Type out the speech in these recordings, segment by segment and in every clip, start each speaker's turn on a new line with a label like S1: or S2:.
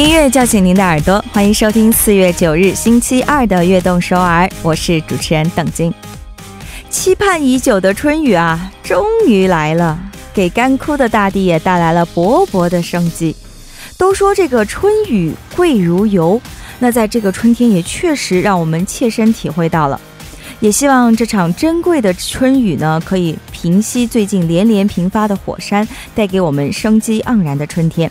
S1: 音乐叫醒您的耳朵，欢迎收听四月九日星期二的《悦动首尔》，我是主持人邓晶。期盼已久的春雨啊，终于来了，给干枯的大地也带来了勃勃的生机。都说这个春雨贵如油，那在这个春天也确实让我们切身体会到了。也希望这场珍贵的春雨呢，可以平息最近连连频发的火山，带给我们生机盎然的春天。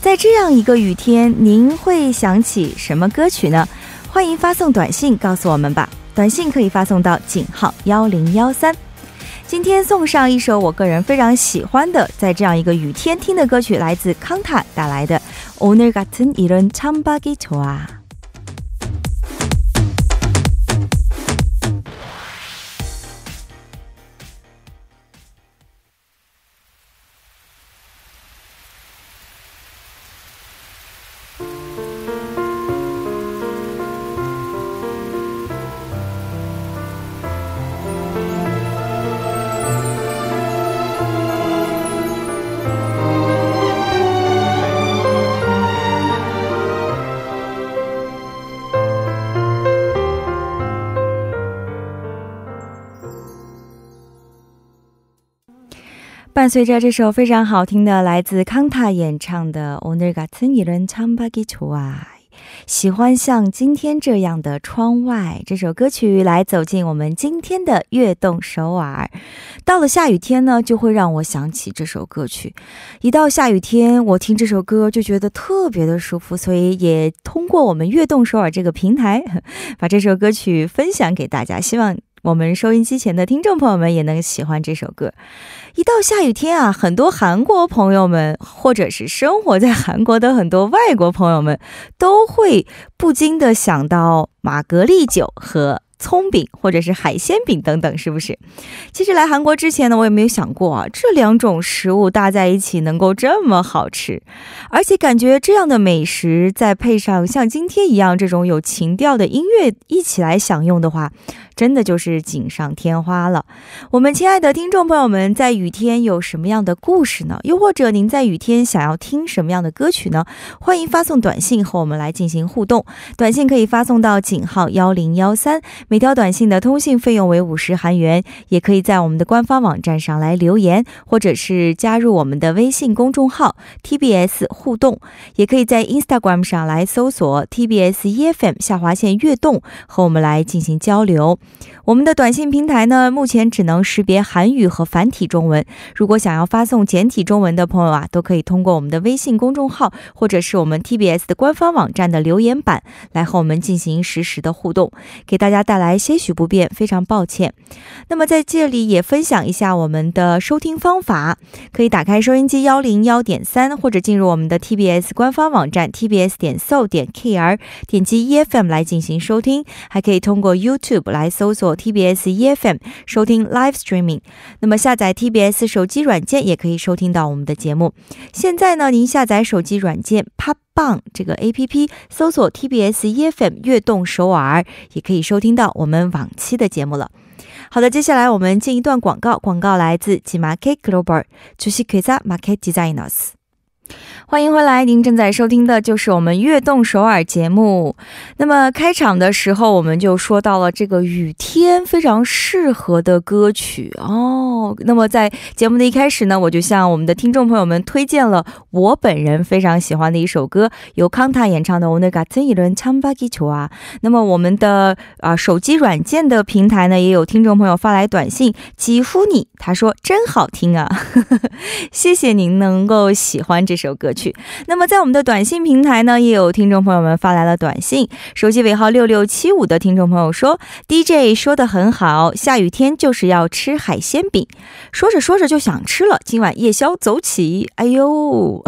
S1: 在这样一个雨天，您会想起什么歌曲呢？欢迎发送短信告诉我们吧。短信可以发送到井号幺零幺三。今天送上一首我个人非常喜欢的，在这样一个雨天听的歌曲，来自康塔带来的《오늘같은이런참박이좋아》。 伴随着这首非常好听的来自康塔演唱的《오늘같은이런참박이좋아》，喜欢像今天这样的窗外。这首歌曲来走进我们今天的悦动首尔。到了下雨天呢，就会让我想起这首歌曲。一到下雨天，我听这首歌就觉得特别的舒服，所以也通过我们悦动首尔这个平台，把这首歌曲分享给大家。希望。 我们收音机前的听众朋友们也能喜欢这首歌。一到下雨天啊，很多韩国朋友们，或者是生活在韩国的很多外国朋友们，都会不禁的想到玛格丽酒和。葱饼或者是海鲜饼等等，是不是？其实来韩国之前呢，我也没有想过啊，这两种食物搭在一起能够这么好吃，而且感觉这样的美食再配上像今天一样这种有情调的音乐一起来享用的话，真的就是锦上添花了。我们亲爱的听众朋友们，在雨天有什么样的故事呢？又或者您在雨天想要听什么样的歌曲呢？欢迎发送短信和我们来进行互动，短信可以发送到井号幺零幺三。每条短信的通信费用为五十韩元，也可以在我们的官方网站上来留言，或者是加入我们的微信公众号 TBS 互动，也可以在 Instagram 上来搜索 TBS EFM 下划线悦动，和我们来进行交流。我们的短信平台呢，目前只能识别韩语和繁体中文。如果想要发送简体中文的朋友啊，都可以通过我们的微信公众号，或者是我们 TBS 的官方网站的留言板来和我们进行实时的互动，给大家带来些许不便，非常抱歉。那么在这里也分享一下我们的收听方法，可以打开收音机幺零幺点三，或者进入我们的 TBS 官方网站 TBS 点 so 点 KR，点击 EFM 来进行收听，还可以通过 YouTube 来搜索。TBS EFM 收听 Live Streaming，那么下载 TBS 手机软件也可以收听到我们的节目。现在呢，您下载手机软件 Pop 逛这个 APP，搜索 TBS EFM 悦动首尔，也可以收听到我们往期的节目了。好的，接下来我们进一段广告，广告来自 G Market Global 主席 Kza Market Designers。欢迎回来，您正在收听的就是我们悦动首尔节目。那么开场的时候，我们就说到了这个雨天非常适合的歌曲哦。那么在节目的一开始呢，我就向我们的听众朋友们推荐了我本人非常喜欢的一首歌，由康塔演唱的《오늘같은이런참박이좋아》。那么我们的啊手机软件的平台呢，也有听众朋友发来短信，几乎你他说真好听啊，谢谢您能够喜欢这 首歌曲。那么，在我们的短信平台呢，也有听众朋友们发来了短信。手机尾号六六七五的听众朋友说：“DJ 说的很好，下雨天就是要吃海鲜饼。”说着说着就想吃了，今晚夜宵走起！哎呦，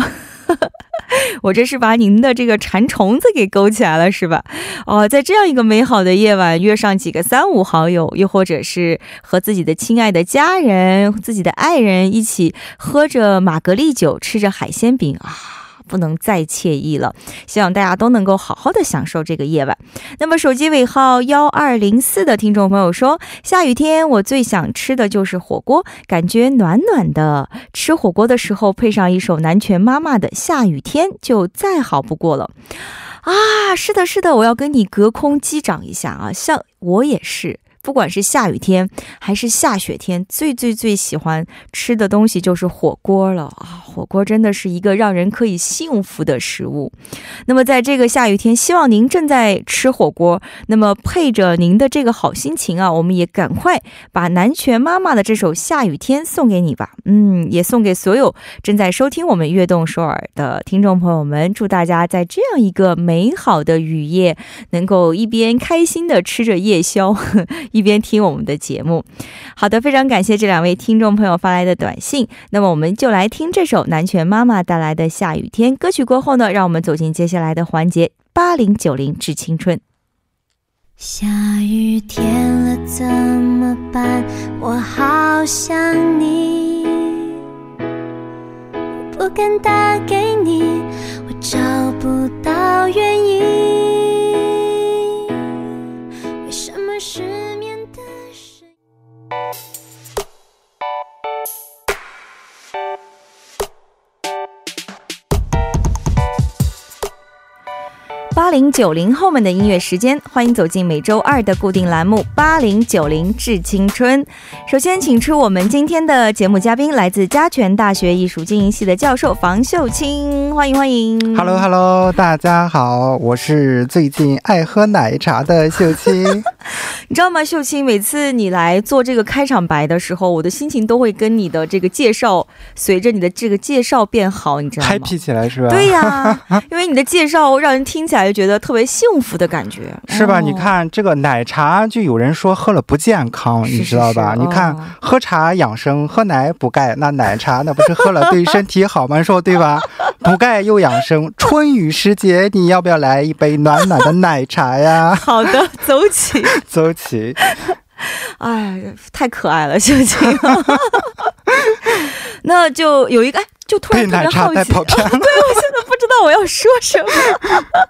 S1: 我这是把您的这个馋虫子给勾起来了，是吧？哦，在这样一个美好的夜晚，约上几个三五好友，又或者是和自己的亲爱的家人、自己的爱人一起喝着玛格丽酒，吃着海鲜饼啊！不能再惬意了。希望大家都能够好好的享受这个夜晚。那么手机尾号幺二零四的听众朋友说，下雨天我最想吃的就是火锅，感觉暖暖的。吃火锅的时候配上一首南拳妈妈的《下雨天》，就再好不过了。啊，是的，是的，我要跟你隔空击掌一下啊！像我也是。不管是下雨天还是下雪天，最最最喜欢吃的东西就是火锅了啊！火锅真的是一个让人可以幸福的食物。那么在这个下雨天，希望您正在吃火锅，那么配着您的这个好心情啊，我们也赶快把南拳妈妈的这首《下雨天》送给你吧。嗯，也送给所有正在收听我们悦动首尔的听众朋友们，祝大家在这样一个美好的雨夜，能够一边开心的吃着夜宵。一边听我们的节目，好的，非常感谢这两位听众朋友发来的短信。那么我们就来听这首南拳妈妈带来的《下雨天》歌曲过后呢，让我们走进接下来的环节——八零九零致青春。
S2: 下雨天了怎么办？我好想你，不敢打给你，我找不到原因。
S1: you 八零九零后们的音乐时间，欢迎走进每周二的固定栏目《八零九零致青春》。首先，请出我们今天的节目嘉宾，来自嘉泉大学艺术经营系的教授房秀清，欢迎欢迎。
S3: Hello Hello，大家好，我是最近爱喝奶茶的秀清。
S1: 你知道吗，秀清？每次你来做这个开场白的时候，我的心情都会跟你的这个介绍随着你的这个介绍变好，你知道吗
S3: ？Happy 起来是吧？
S1: 对呀，因为你的介绍让人听起来。觉得特别幸福的感觉，
S3: 是吧？你看这个奶茶，就有人说喝了不健康，你知道吧？你看喝茶养生，喝奶补钙，那奶茶那不是喝了对身体好吗？说对吧？补钙又养生，春雨时节，你要不要来一杯暖暖的奶茶呀？
S1: 好的，走起，
S3: 走起。
S1: 哎，太可爱了，秀清。那就有一个，哎，就突然特别好奇，对我现在道我要说什么，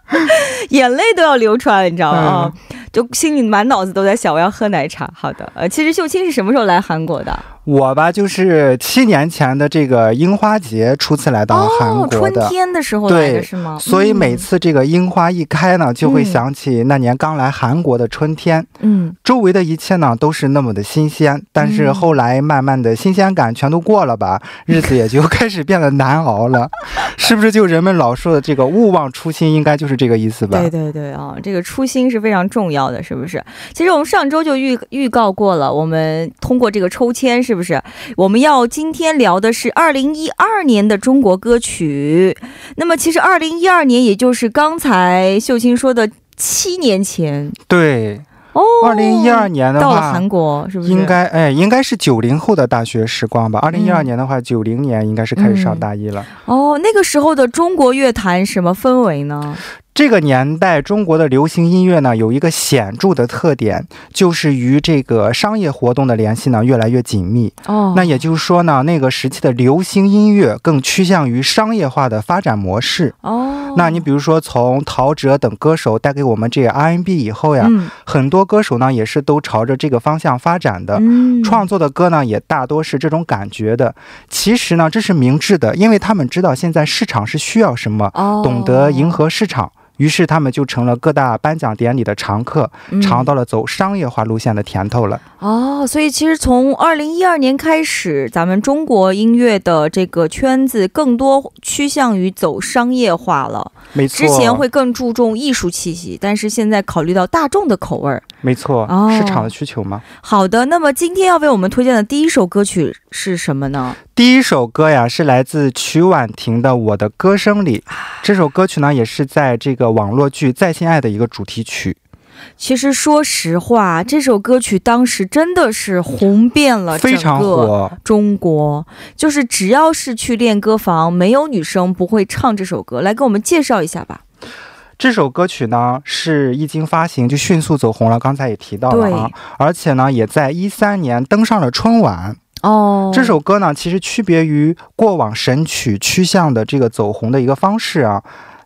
S1: 眼泪都要流出来了，你知道吗？就心里满脑子都在想，我要喝奶茶。好的，呃，其实秀清是什么时候来韩国的？
S3: 我吧，就是七年前的这个樱花节初次来到韩国的，
S1: 春天的时候来的是吗？
S3: 所以每次这个樱花一开呢，就会想起那年刚来韩国的春天。嗯，周围的一切呢都是那么的新鲜，但是后来慢慢的新鲜感全都过了吧，日子也就开始变得难熬了，是不是？就人们老说的这个勿忘初心，应该就是这个意思吧？
S1: 对对对啊，这个初心是非常重要的，是不是？其实我们上周就预预告过了，我们通过这个抽签。是不是？我们要今天聊的是二零一二年的中国歌曲。那么，其实二零一二年，也就是刚才秀清说的七年前。
S3: 对，哦，二零一二年的话，
S1: 到了韩国是不是？
S3: 应该，哎，应该是九零后的大学时光吧。二零一二年的话，九零年应该是开始上大一了。
S1: 哦，那个时候的中国乐坛什么氛围呢？
S3: 这个年代，中国的流行音乐呢，有一个显著的特点，就是与这个商业活动的联系呢越来越紧密。哦，那也就是说呢，那个时期的流行音乐更趋向于商业化的发展模式。哦，那你比如说，从陶喆等歌手带给我们这个 R&B 以后呀，很多歌手呢也是都朝着这个方向发展的，创作的歌呢也大多是这种感觉的。其实呢，这是明智的，因为他们知道现在市场是需要什么，懂得迎合市场。于是他们就成了各大颁奖典礼的常客，尝到了走商业化路线的甜头了。
S1: 哦，所以其实从二零一二年开始，咱们中国音乐的这个圈子更多趋向于走商业化了。
S3: 没错，
S1: 之前会更注重艺术气息，但是现在考虑到大众的口味儿。
S3: 没错，市场的需求吗？
S1: 好的，那么今天要为我们推荐的第一首歌曲是什么呢？
S3: 第一首歌呀，是来自曲婉婷的《我的歌声里》。这首歌曲呢，也是在这个网络剧《再见爱》的一个主题曲。
S1: 其实说实话，这首歌曲当时真的是红遍了整个中国，就是只要是去练歌房，没有女生不会唱这首歌。来，给我们介绍一下吧。
S3: 这首歌曲呢，是一经发行就迅速走红了，刚才也提到了啊，而且呢，也在一三年登上了春晚。哦，这首歌呢，其实区别于过往神曲趋向的这个走红的一个方式啊，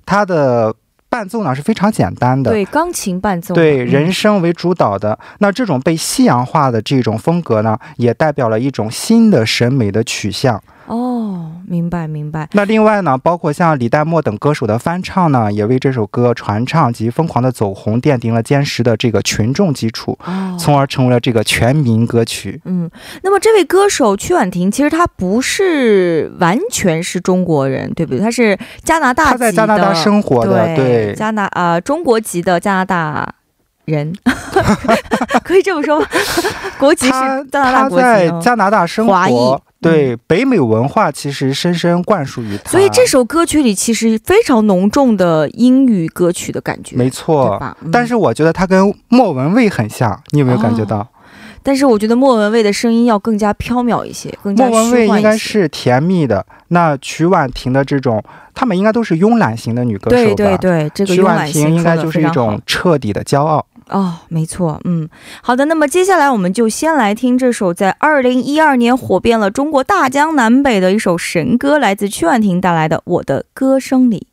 S3: 它的。伴奏呢是非常简单的，
S1: 对钢琴伴奏，
S3: 对人声为主导的。那这种被西洋化的这种风格呢，也代表了一种新的审美的取向。
S1: 哦，明白明白。
S3: 那另外呢，包括像李代沫等歌手的翻唱呢，也为这首歌传唱及疯狂的走红奠定了坚实的这个群众基础，从而成为了这个全民歌曲。
S1: 嗯，那么这位歌手曲婉婷，其实她不是完全是中国人，对不对？她是加拿大，
S3: 她在加拿大生活的，对，
S1: 加拿啊，中国籍的加拿大人，可以这么说吗？国籍是加拿大国籍，
S3: 在加拿大生活。对北美文化其实深深灌输于他，
S1: 所以这首歌曲里其实非常浓重的英语歌曲的感觉，
S3: 没错。但是我觉得它跟莫文蔚很像，你有没有感觉到？
S1: 但是我觉得莫文蔚的声音要更加飘渺一些，更加
S3: 莫文蔚应该是甜蜜的，那曲婉婷的这种，她们应该都是慵懒型的女歌手吧？
S1: 对对对，这个
S3: 曲婉婷应该就是一种彻底的骄傲。
S1: 哦，没错，嗯，好的，那么接下来我们就先来听这首在二零一二年火遍了中国大江南北的一首神歌，来自曲婉婷带来的《我的歌声里》。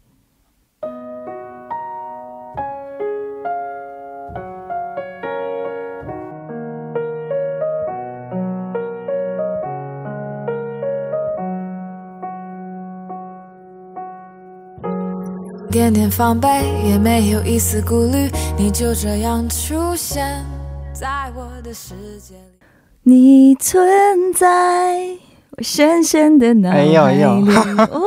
S1: 点点防备，也没有一丝顾虑，你就这样出现在我的世界里。你存在我深深的脑海里。哎呦 哦，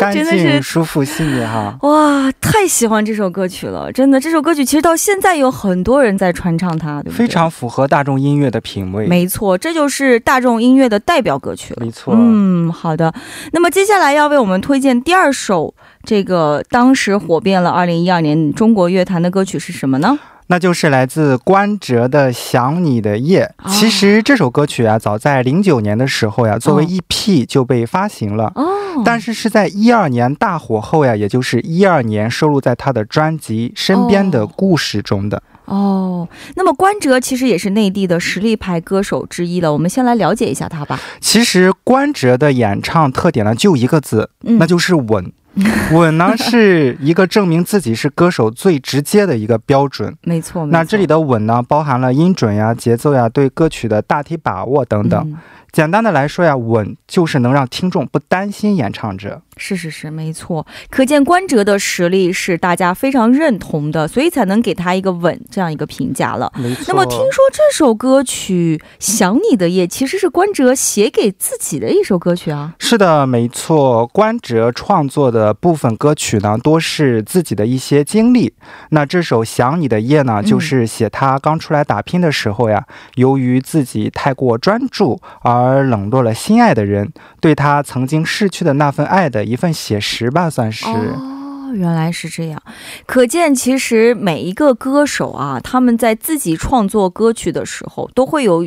S3: 干净舒服细腻哈。
S1: 哇，太喜欢这首歌曲了，真的，这首歌曲其实到现在有很多人在传唱它，对不对？
S3: 非常符合大众音乐的品味。
S1: 没错，这就是大众音乐的代表歌曲了。
S3: 没错。
S1: 嗯，好的。那么接下来要为我们推荐第二首。这个当时火遍了二零一二年中国乐坛的歌曲是什么呢？
S3: 那就是来自关喆的《想你的夜》。其实这首歌曲啊，早在零九年的时候呀，作为 EP 就被发行了。哦。但是是在一二年大火后呀，也就是一二年收录在他的专辑《身边的故事》中的。
S1: 哦。那么关喆其实也是内地的实力派歌手之一了。我们先来了解一下他吧。
S3: 其实关喆的演唱特点呢，就一个字，那就是稳。稳呢是一个证明自己是歌手最直接的一个标准。
S1: 没错，
S3: 那这里的稳呢，包含了音准呀、节奏呀、对歌曲的大体把握等等。简单的来说呀，稳就是能让听众不担心演唱者。
S1: 是是是，没错，可见关喆的实力是大家非常认同的，所以才能给他一个稳这样一个评价了。
S3: 没错。
S1: 那么听说这首歌曲《想你的夜》其实是关喆写给自己的一首歌曲啊？
S3: 是的，没错，关喆创作的部分歌曲呢，多是自己的一些经历。那这首《想你的夜》呢，就是写他刚出来打拼的时候呀，由于自己太过专注而冷落了心爱的人，对他曾经逝去的那份爱的。一份写实吧，算是
S1: 哦，原来是这样。可见，其实每一个歌手啊，他们在自己创作歌曲的时候，都会有，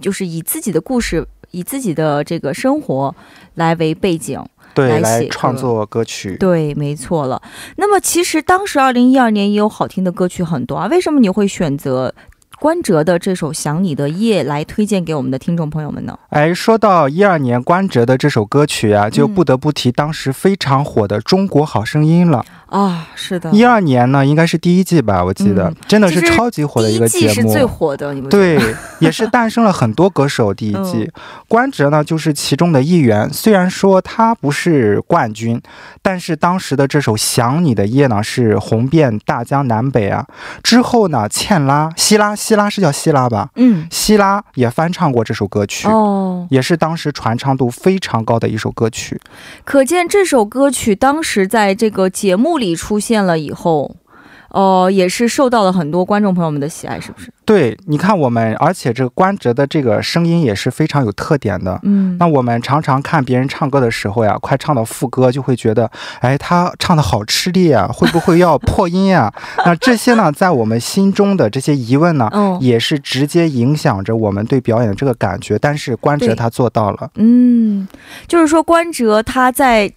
S1: 就是以自己的故事，以自己的这个生活来为背景，
S3: 对，来创作歌曲。
S1: 对，没错了。那么，其实当时二零一二年也有好听的歌曲很多啊，为什么你会选择？关喆的这首《想你的夜》来推荐给我们的听众朋友们呢？
S3: 哎，说到一二年关喆的这首歌曲啊，就不得不提当时非常火的《中国好声音》了。
S1: 啊，是的，
S3: 一二年呢，应该是第一季吧，我记得真的是超级火的一个节目，
S1: 是最火的，你们
S3: 对，也是诞生了很多歌手。第一季，关喆呢就是其中的一员。虽然说他不是冠军，但是当时的这首《想你的夜》呢是红遍大江南北啊。之后呢，茜拉、希拉、希拉是叫希拉吧？嗯，希拉也翻唱过这首歌曲，哦，也是当时传唱度非常高的一首歌曲。
S1: 可见这首歌曲当时在这个节目里。里出现了以后，哦，也是受到了很多观众朋友们的喜爱，是不是？
S3: 对，你看我们，而且这个关喆的这个声音也是非常有特点的。嗯，那我们常常看别人唱歌的时候呀，快唱到副歌就会觉得，哎，他唱的好吃力啊，会不会要破音啊？那这些呢，在我们心中的这些疑问呢，也是直接影响着我们对表演的这个感觉。但是关喆他做到了。
S1: 嗯，就是说关喆他在。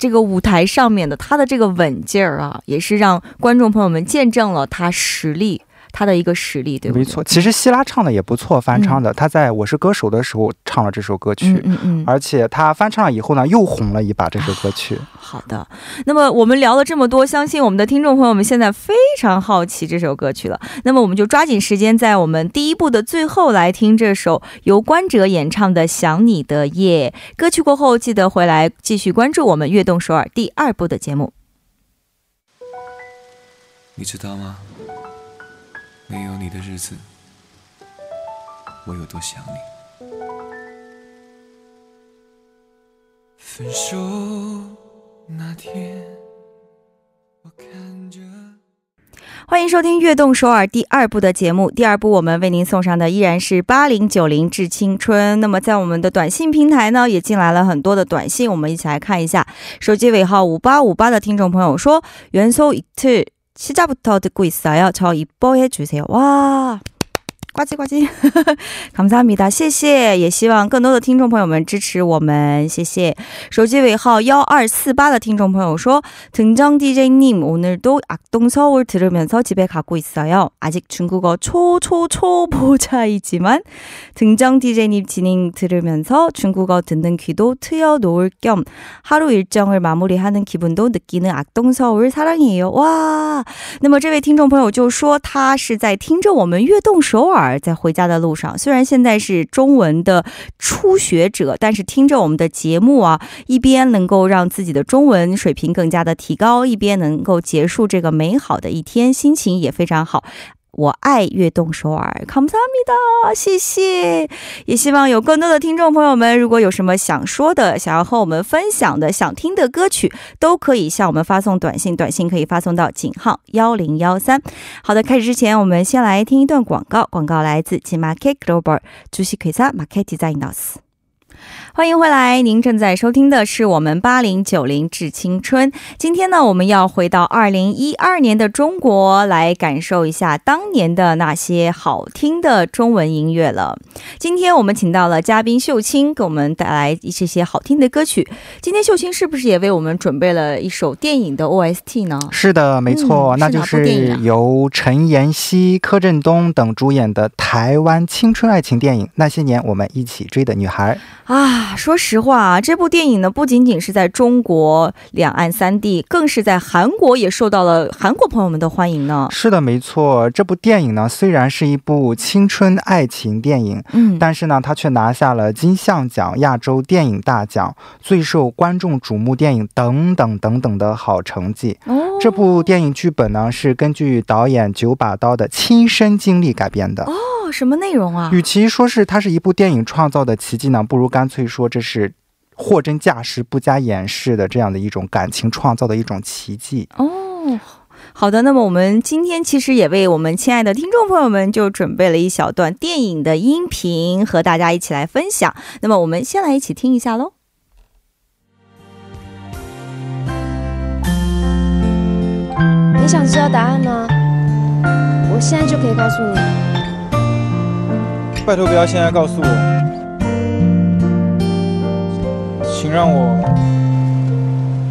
S1: 这个舞台上面的他的这个稳劲儿啊，也是让观众朋友们见证了他实力，他的一个实力，对不对？
S3: 没错，其实希拉唱的也不错，翻唱的。他在我是歌手的时候唱了这首歌曲，嗯嗯，而且他翻唱了以后呢，又红了一把这首歌曲。
S1: 好的，那么我们聊了这么多，相信我们的听众朋友们现在非常好奇这首歌曲了。那么我们就抓紧时间，在我们第一部的最后来听这首由关喆演唱的《想你的夜》歌曲。过后记得回来继续关注我们《悦动首尔》第二部的节目。你知道吗？没有你的日子，我有多想你。分手那天，我看着。欢迎收听《悦动首尔》第二部的节目。第二部我们为您送上的依然是八零九零致青春。那么在我们的短信平台呢，也进来了很多的短信，我们一起来看一下。手机尾号五八五八的听众朋友说：“元素一次， 시작부터 듣고 있어요 저 이뻐해 주세요哇！” 呱唧呱唧，감사합니 다， 谢谢，也希望更多的听众朋友们支持我们，谢谢。手机尾号幺二四八的听众朋友说，등장 DJ 님오늘도악동서울들으면서집에가고있어요아직중국어초초초보자이지만등장 DJ 님진행들으면서중국어듣는귀도트여놓을겸하루일정을마무리하는기분도느끼는악동서울사랑해요哇，那么这位听众朋友就说，他是在听着我们悦动首尔。 在回家的路上，虽然现在是中文的初学者，但是听着我们的节目啊，一边能够让自己的中文水平更加的提高，一边能够结束这个美好的一天，心情也非常好。我爱悦动首尔，감사합니다谢谢。也希望有更多的听众朋友们，如果有什么想说的、想要和我们分享的、想听的歌曲，都可以向我们发送短信，短信可以发送到井号幺零幺三。好的，开始之前，我们先来听一段广告。广告来自 Market Global 主席会长 Market Designers。 欢迎回来，您正在收听的是我们八零九零致青春。今天呢，我们要回到二零一二年的中国，来感受一下当年的那些好听的中文音乐了。今天我们请到了嘉宾秀清，给我们带来一些些好听的歌曲。今天秀清是不是也为我们准备了一首电影的 OST 呢？
S3: 是的，没错，那就是由陈妍希、柯震东等主演的台湾青春爱情电影《那些年我们一起追的女孩》
S1: 啊。说实话啊，这部电影呢，不仅仅是在中国两岸三地，更是在韩国也受到了韩国朋友们的欢迎呢。
S3: 是的，没错。这部电影呢，虽然是一部青春爱情电影，嗯，但是呢，它却拿下了金像奖亚洲电影大奖、最受观众瞩目电影等等等等的好成绩。哦，这部电影剧本呢，是根据导演九把刀的亲身经历改编的。
S1: 哦，什么内容啊？
S3: 与其说是它是一部电影创造的奇迹呢，不如干脆。说这是货真价实、不加掩饰的这样的一种感情创造的一种奇迹
S1: 哦。好的，那么我们今天其实也为我们亲爱的听众朋友们就准备了一小段电影的音频，和大家一起来分享。那么我们先来一起听一下喽。
S4: 你想知道答案吗？我现在就可以告诉你。
S5: 拜托，不要现在告诉我。请让我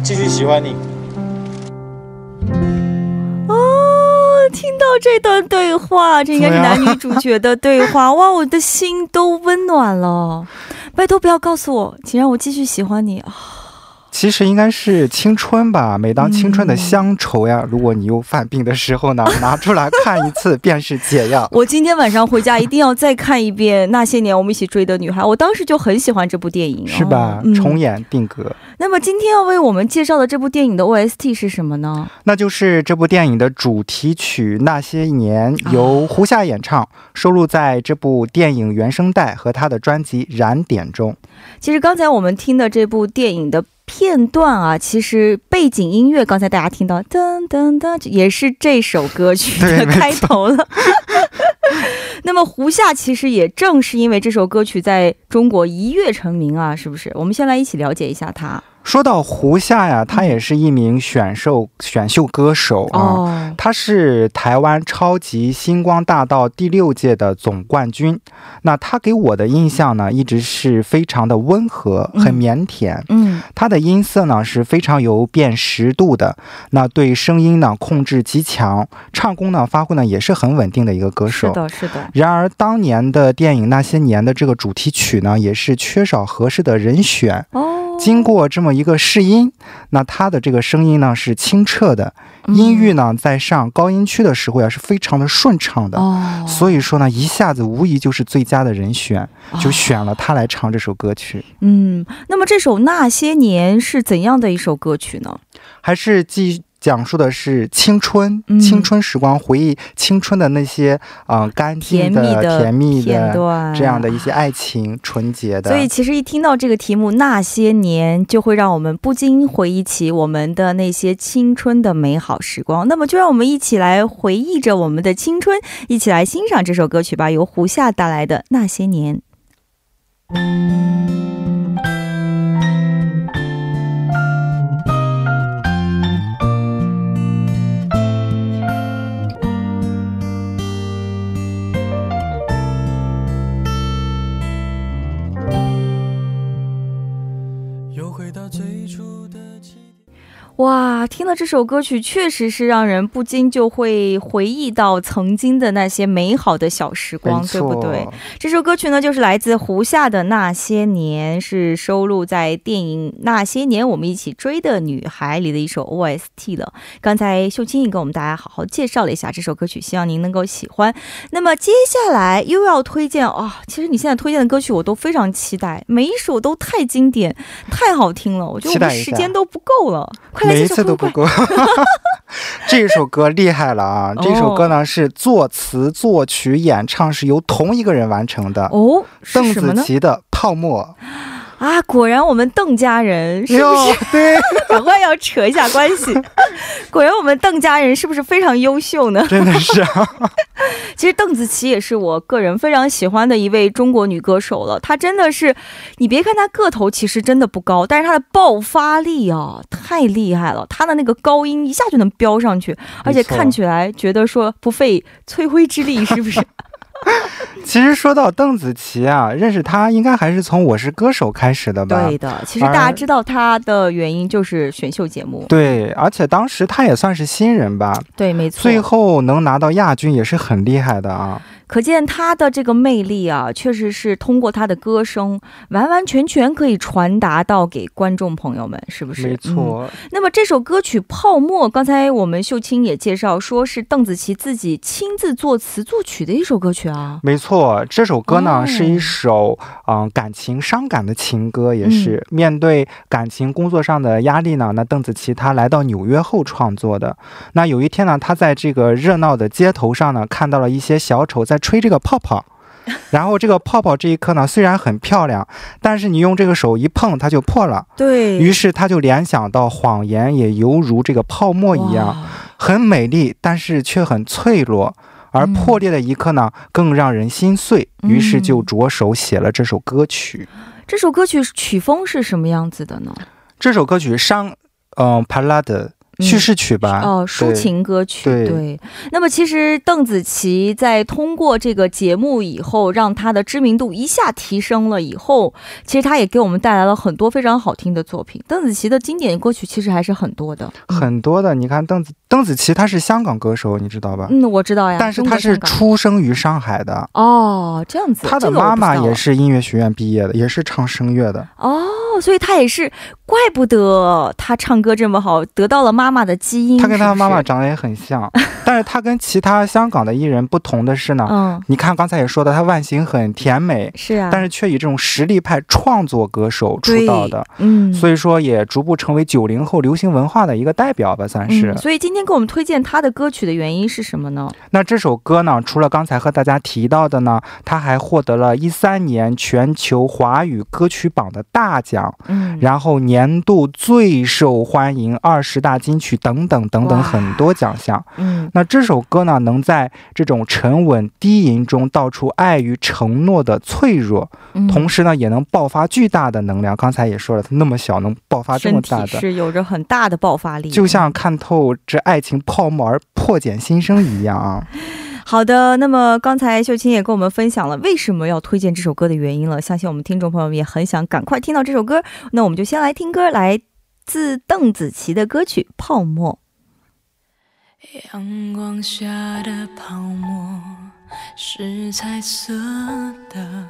S5: 继续喜欢你。
S1: 哦，听到这段对话，这应该是男女主角的对话。哇，我的心都温暖了。拜托，不要告诉我，请让我继续喜欢你啊。
S3: 其实应该是青春吧。每当青春的乡愁呀，如果你又犯病的时候呢，拿出来看一次便是解药。
S1: 我今天晚上回家一定要再看一遍《那些年我们一起追的女孩》，我当时就很喜欢这部电影，
S3: 是吧？重演定格。
S1: 那么今天要为我们介绍的这部电影的 OST 是什么呢？
S3: 那就是这部电影的主题曲《那些年》，由胡夏演唱，收录在这部电影原声带和他的专辑《燃点》中。
S1: 其实刚才我们听的这部电影的。片段啊，其实背景音乐刚才大家听到噔噔噔，也是这首歌曲的开头了。那么胡夏其实也正是因为这首歌曲在中国一跃成名啊，是不是？我们先来一起了解一下他。
S3: 说到胡夏呀，他也是一名选秀选秀歌手啊，他是台湾超级星光大道第六届的总冠军。那他给我的印象呢，一直是非常的温和，很腼腆。嗯，他的音色呢是非常有辨识度的，那对声音呢控制极强，唱功呢发挥呢也是很稳定的一个歌手。
S1: 是的，是的。
S3: 然而当年的电影《那些年》的这个主题曲呢，也是缺少合适的人选。哦。经过这么一个试音，那他的这个声音呢是清澈的，音域呢在上高音区的时候呀是非常的顺畅的，所以说呢一下子无疑就是最佳的人选，就选了他来唱这首歌曲。
S1: 嗯，那么这首《那些年》是怎样的一首歌曲呢？
S3: 还是继。讲述的是青春，青春时光，回忆青春的那些啊，干净的、甜蜜的这样的一些爱情，纯洁的。
S1: 所以，其实一听到这个题目《那些年》，就会让我们不禁回忆起我们的那些青春的美好时光。那么，就让我们一起来回忆着我们的青春，一起来欣赏这首歌曲吧，由胡夏带来的《那些年》。Wah, 哇，听了这首歌曲，确实是让人不禁就会回忆到曾经的那些美好的小时光，对不对？这首歌曲呢，就是来自胡夏的《那些年》，是收录在电影《那些年，我们一起追的女孩》里的一首 OST 了。刚才秀清也给我们大家好好介绍了一下这首歌曲，希望您能够喜欢。那么接下来又要推荐啊，其实你现在推荐的歌曲我都非常期待，每一首都太经典、太好听了，我觉得我们时间都不够了，快。
S3: 每一次都不够，这首歌厉害了啊！这首歌呢是作词、作曲、演唱是由同一个人完成的哦，邓紫棋的《泡沫》。
S1: 啊，果然我们邓家人是不是？
S3: 对，
S1: 赶快要扯一下关系。果然我们邓家人是不是非常优秀呢？
S3: 真的是。
S1: 其实邓紫棋也是我个人非常喜欢的一位中国女歌手了。她真的是，你别看她个头其实真的不高，但是她的爆发力啊太厉害了。她的那个高音一下就能飙上去，而且看起来觉得说不费吹灰之力，是不是？
S3: 其实说到邓紫棋啊，认识她应该还是从《我是歌手》开始的吧？
S1: 对的，其实大家知道她的原因就是选秀节目。
S3: 对，而且当时她也算是新人吧？
S1: 对，没错。
S3: 最后能拿到亚军也是很厉害的啊。
S1: 可见他的这个魅力啊，确实是通过他的歌声，完完全全可以传达到给观众朋友们，是不是？
S3: 没错。
S1: 那么这首歌曲《泡沫》，刚才我们秀清也介绍说是邓紫棋自己亲自作词作曲的一首歌曲啊。
S3: 没错，这首歌呢是一首嗯感情伤感的情歌，也是面对感情工作上的压力呢，那邓紫棋她来到纽约后创作的。那有一天呢，她在这个热闹的街头上呢，看到了一些小丑在。吹这个泡泡，然后这个泡泡这一刻呢，虽然很漂亮，但是你用这个手一碰，它就破了。
S1: 对
S3: 于是，他就联想到谎言也犹如这个泡沫一样，很美丽，但是却很脆弱。而破裂的一刻呢，更让人心碎。于是就着手写了这首歌曲。
S1: 这首歌曲曲风是什么样子的呢？
S3: 这首歌曲伤，嗯，帕拉的。叙事曲吧，
S1: 哦，抒情歌曲，对。那么其实邓紫棋在通过这个节目以后，让她的知名度一下提升了以后，其实她也给我们带来了很多非常好听的作品。邓紫棋的经典歌曲其实还是很多的，
S3: 很多的。你看邓紫邓紫棋，她是香港歌手，你知道吧？
S1: 嗯，我知道呀。
S3: 但是她是出生于上海的
S1: 哦，这样子。
S3: 她的妈妈也是音乐学院毕业的，也是唱声乐的
S1: 哦，所以他也是，怪不得他唱歌这么好，得到了妈。妈妈的基因，
S3: 他跟他妈妈长得也很像，但是他跟其他香港的艺人不同的是呢，嗯，你看刚才也说的，他外形很甜美，
S1: 是啊，
S3: 但是却以这种实力派创作歌手出道的，嗯，所以说也逐步成为九零后流行文化的一个代表吧，算是。
S1: 所以今天给我们推荐他的歌曲的原因是什么呢？
S3: 那这首歌呢，除了刚才和大家提到的呢，他还获得了一三年全球华语歌曲榜的大奖。奖，嗯，然后年度最受欢迎二十大金曲等等等等很多奖项。嗯，那这首歌呢，能在这种沉稳低吟中道出爱与承诺的脆弱，同时呢，也能爆发巨大的能量。刚才也说了，它那么小，能爆发这么大的，
S1: 是有着很大的爆发力，
S3: 就像看透这爱情泡沫而破茧新生一样啊。
S1: 好的，那么刚才秀清也跟我们分享了为什么要推荐这首歌的原因了。相信我们听众朋友们也很想赶快听到这首歌。那我们就先来听歌，来自邓紫棋的歌曲《泡沫》。阳光下的泡沫是彩色的，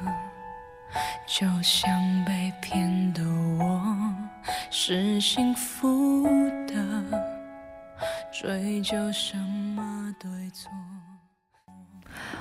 S1: 就像被骗的我是幸福的，追究什么对错？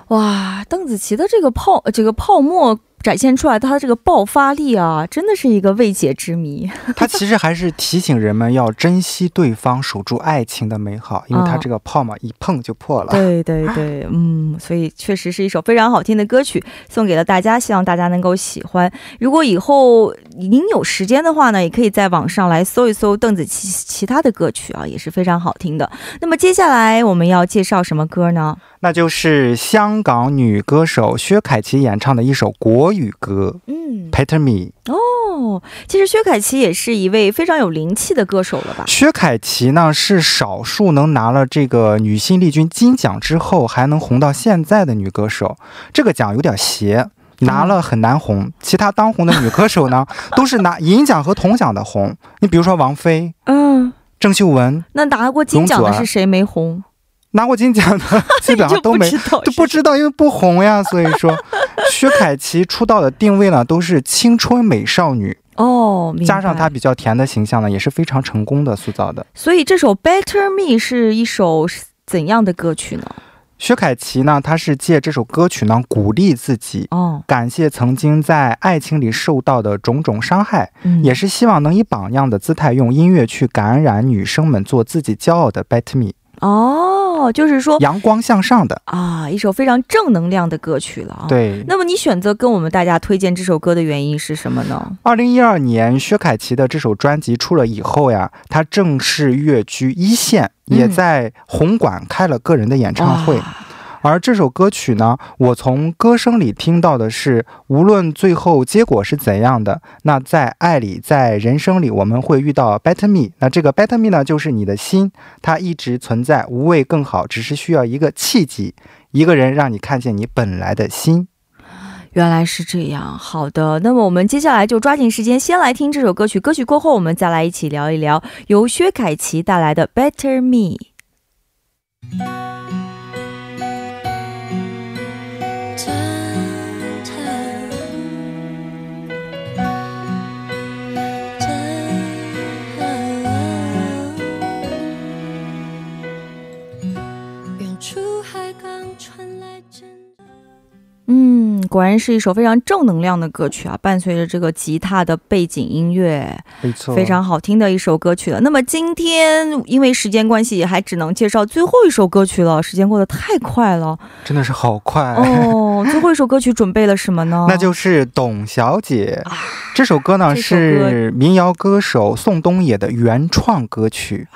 S1: 哇，邓紫棋的这个泡，这个泡沫。展现出来她的这个爆发力啊，真的是一个未解之谜。
S3: 她其实还是提醒人们要珍惜对方，守住爱情的美好，因为她这个泡沫一碰就破了。
S1: 对对对，嗯，所以确实是一首非常好听的歌曲，送给了大家，希望大家能够喜欢。如果以后您有时间的话呢，也可以在网上来搜一搜邓紫棋其他的歌曲啊，也是非常好听的。那么接下来我们要介绍什么歌呢？
S3: 那就是香港女歌手薛凯琪演唱的一首国语歌，嗯，Peter Me。
S1: 哦，其实薛凯琪也是一位非常有灵气的歌手了吧？
S3: 薛凯琪呢是少数能拿了这个女性力军金奖之后还能红到现在的女歌手。这个奖有点邪，拿了很难红。其他当红的女歌手呢，都是拿银奖和铜奖的红。你比如说王菲，嗯，郑秀文，
S1: 那拿过金奖的是谁没红？
S3: 拿过金奖的 基本上都没都不知道，因为不红呀。所以说，薛凯琪出道的定位呢都是青春美少女哦，加上她比较甜的形象呢，也是非常成功的塑造的。
S1: 所以这首《Better Me》是一首怎样的歌曲呢？
S3: 薛凯琪呢，她是借这首歌曲呢鼓励自己，哦，感谢曾经在爱情里受到的种种伤害，也是希望能以榜样的姿态用音乐去感染女生们，做自己骄傲的 Better Me。
S1: 哦，就是说
S3: 阳光向上的
S1: 啊，一首非常正能量的歌曲了啊。
S3: 对，
S1: 那么你选择跟我们大家推荐这首歌的原因是什么呢？
S3: 二零一二年薛凯琪的这首专辑出了以后呀，她正式跃居一线，也在红馆开了个人的演唱会。而这首歌曲呢，我从歌声里听到的是，无论最后结果是怎样的，那在爱里，在人生里，我们会遇到 better me。那这个 better me 呢，就是你的心，它一直存在，无畏更好，只是需要一个契机，一个人让你看见你本来的心。
S1: 原来是这样，好的，那么我们接下来就抓紧时间，先来听这首歌曲。歌曲过后，我们再来一起聊一聊由薛凯琪带来的 better me。果然是一首非常正能量的歌曲啊！伴随着这个吉他的背景音乐，
S3: 没错，
S1: 非常好听的一首歌曲了。那么今天因为时间关系，还只能介绍最后一首歌曲了。时间过得太快了，
S3: 真的是好快
S1: 哦！最后一首歌曲准备了什么呢？
S3: 那就是《董小姐》这首歌呢，是民谣歌手宋冬野的原创歌曲。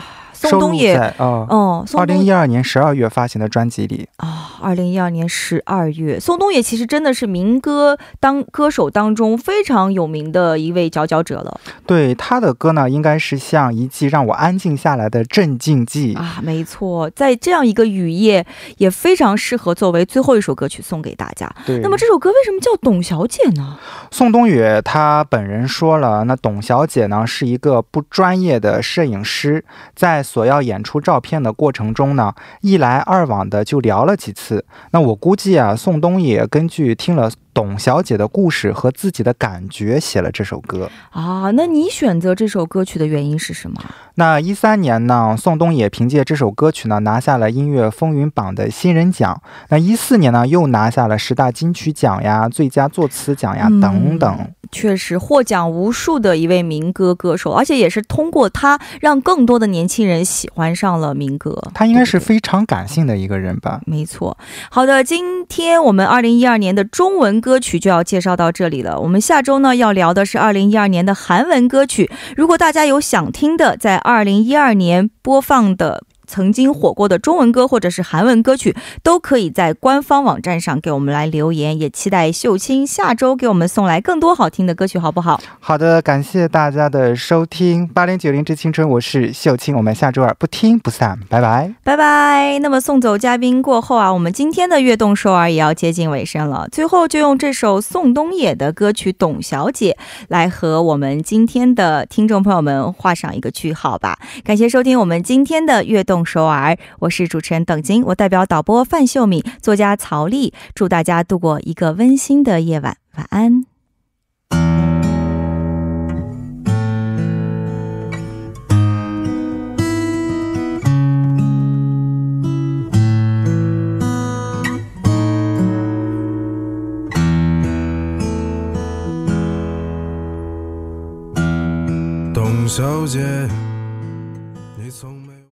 S1: 宋冬野啊，
S3: 哦，二零一二年十二月发行的专辑里
S1: 啊，二零一二年十二月，宋冬野其实真的是民歌当歌手当中非常有名的一位佼佼者了。
S3: 对他的歌呢，应该是像一剂让我安静下来的镇静剂
S1: 啊，没错，在这样一个雨夜，也非常适合作为最后一首歌曲送给大家。
S3: 对，
S1: 那么这首歌为什么叫董小姐呢？
S3: 宋冬野他本人说了，那董小姐呢是一个不专业的摄影师，在。所要演出照片的过程中呢，一来二往的就聊了几次。那我估计啊，宋冬野根据听了。董小姐的故事和自己的感觉写了这首歌
S1: 啊。那你选择这首歌曲的原因是什么？
S3: 那一三年呢，宋冬野凭借这首歌曲呢拿下了音乐风云榜的新人奖。那一四年呢，又拿下了十大金曲奖呀、最佳作词奖呀等等。
S1: 确实获奖无数的一位民歌歌手，而且也是通过他让更多的年轻人喜欢上了民歌。
S3: 他应该是非常感性的一个人吧？
S1: 没错。好的，今天我们二零一二年的中文。歌曲就要介绍到这里了。我们下周呢要聊的是二零一二年的韩文歌曲。如果大家有想听的，在二零一二年播放的。曾经火过的中文歌或者是韩文歌曲，都可以在官方网站上给我们来留言。也期待秀清下周给我们送来更多好听的歌曲，好不好？
S3: 好的，感谢大家的收听，八零九零之青春，我是秀清，我们下周二不听不散，拜拜，
S1: 拜拜。那么送走嘉宾过后啊，我们今天的悦动首尔也要接近尾声了。最后就用这首宋冬野的歌曲《董小姐》来和我们今天的听众朋友们画上一个句号吧。感谢收听我们今天的悦动。动首尔，我是主持人邓晶，我代表导播范秀敏、作家曹丽，祝大家度过一个温馨的夜晚，晚安。
S6: 董小姐。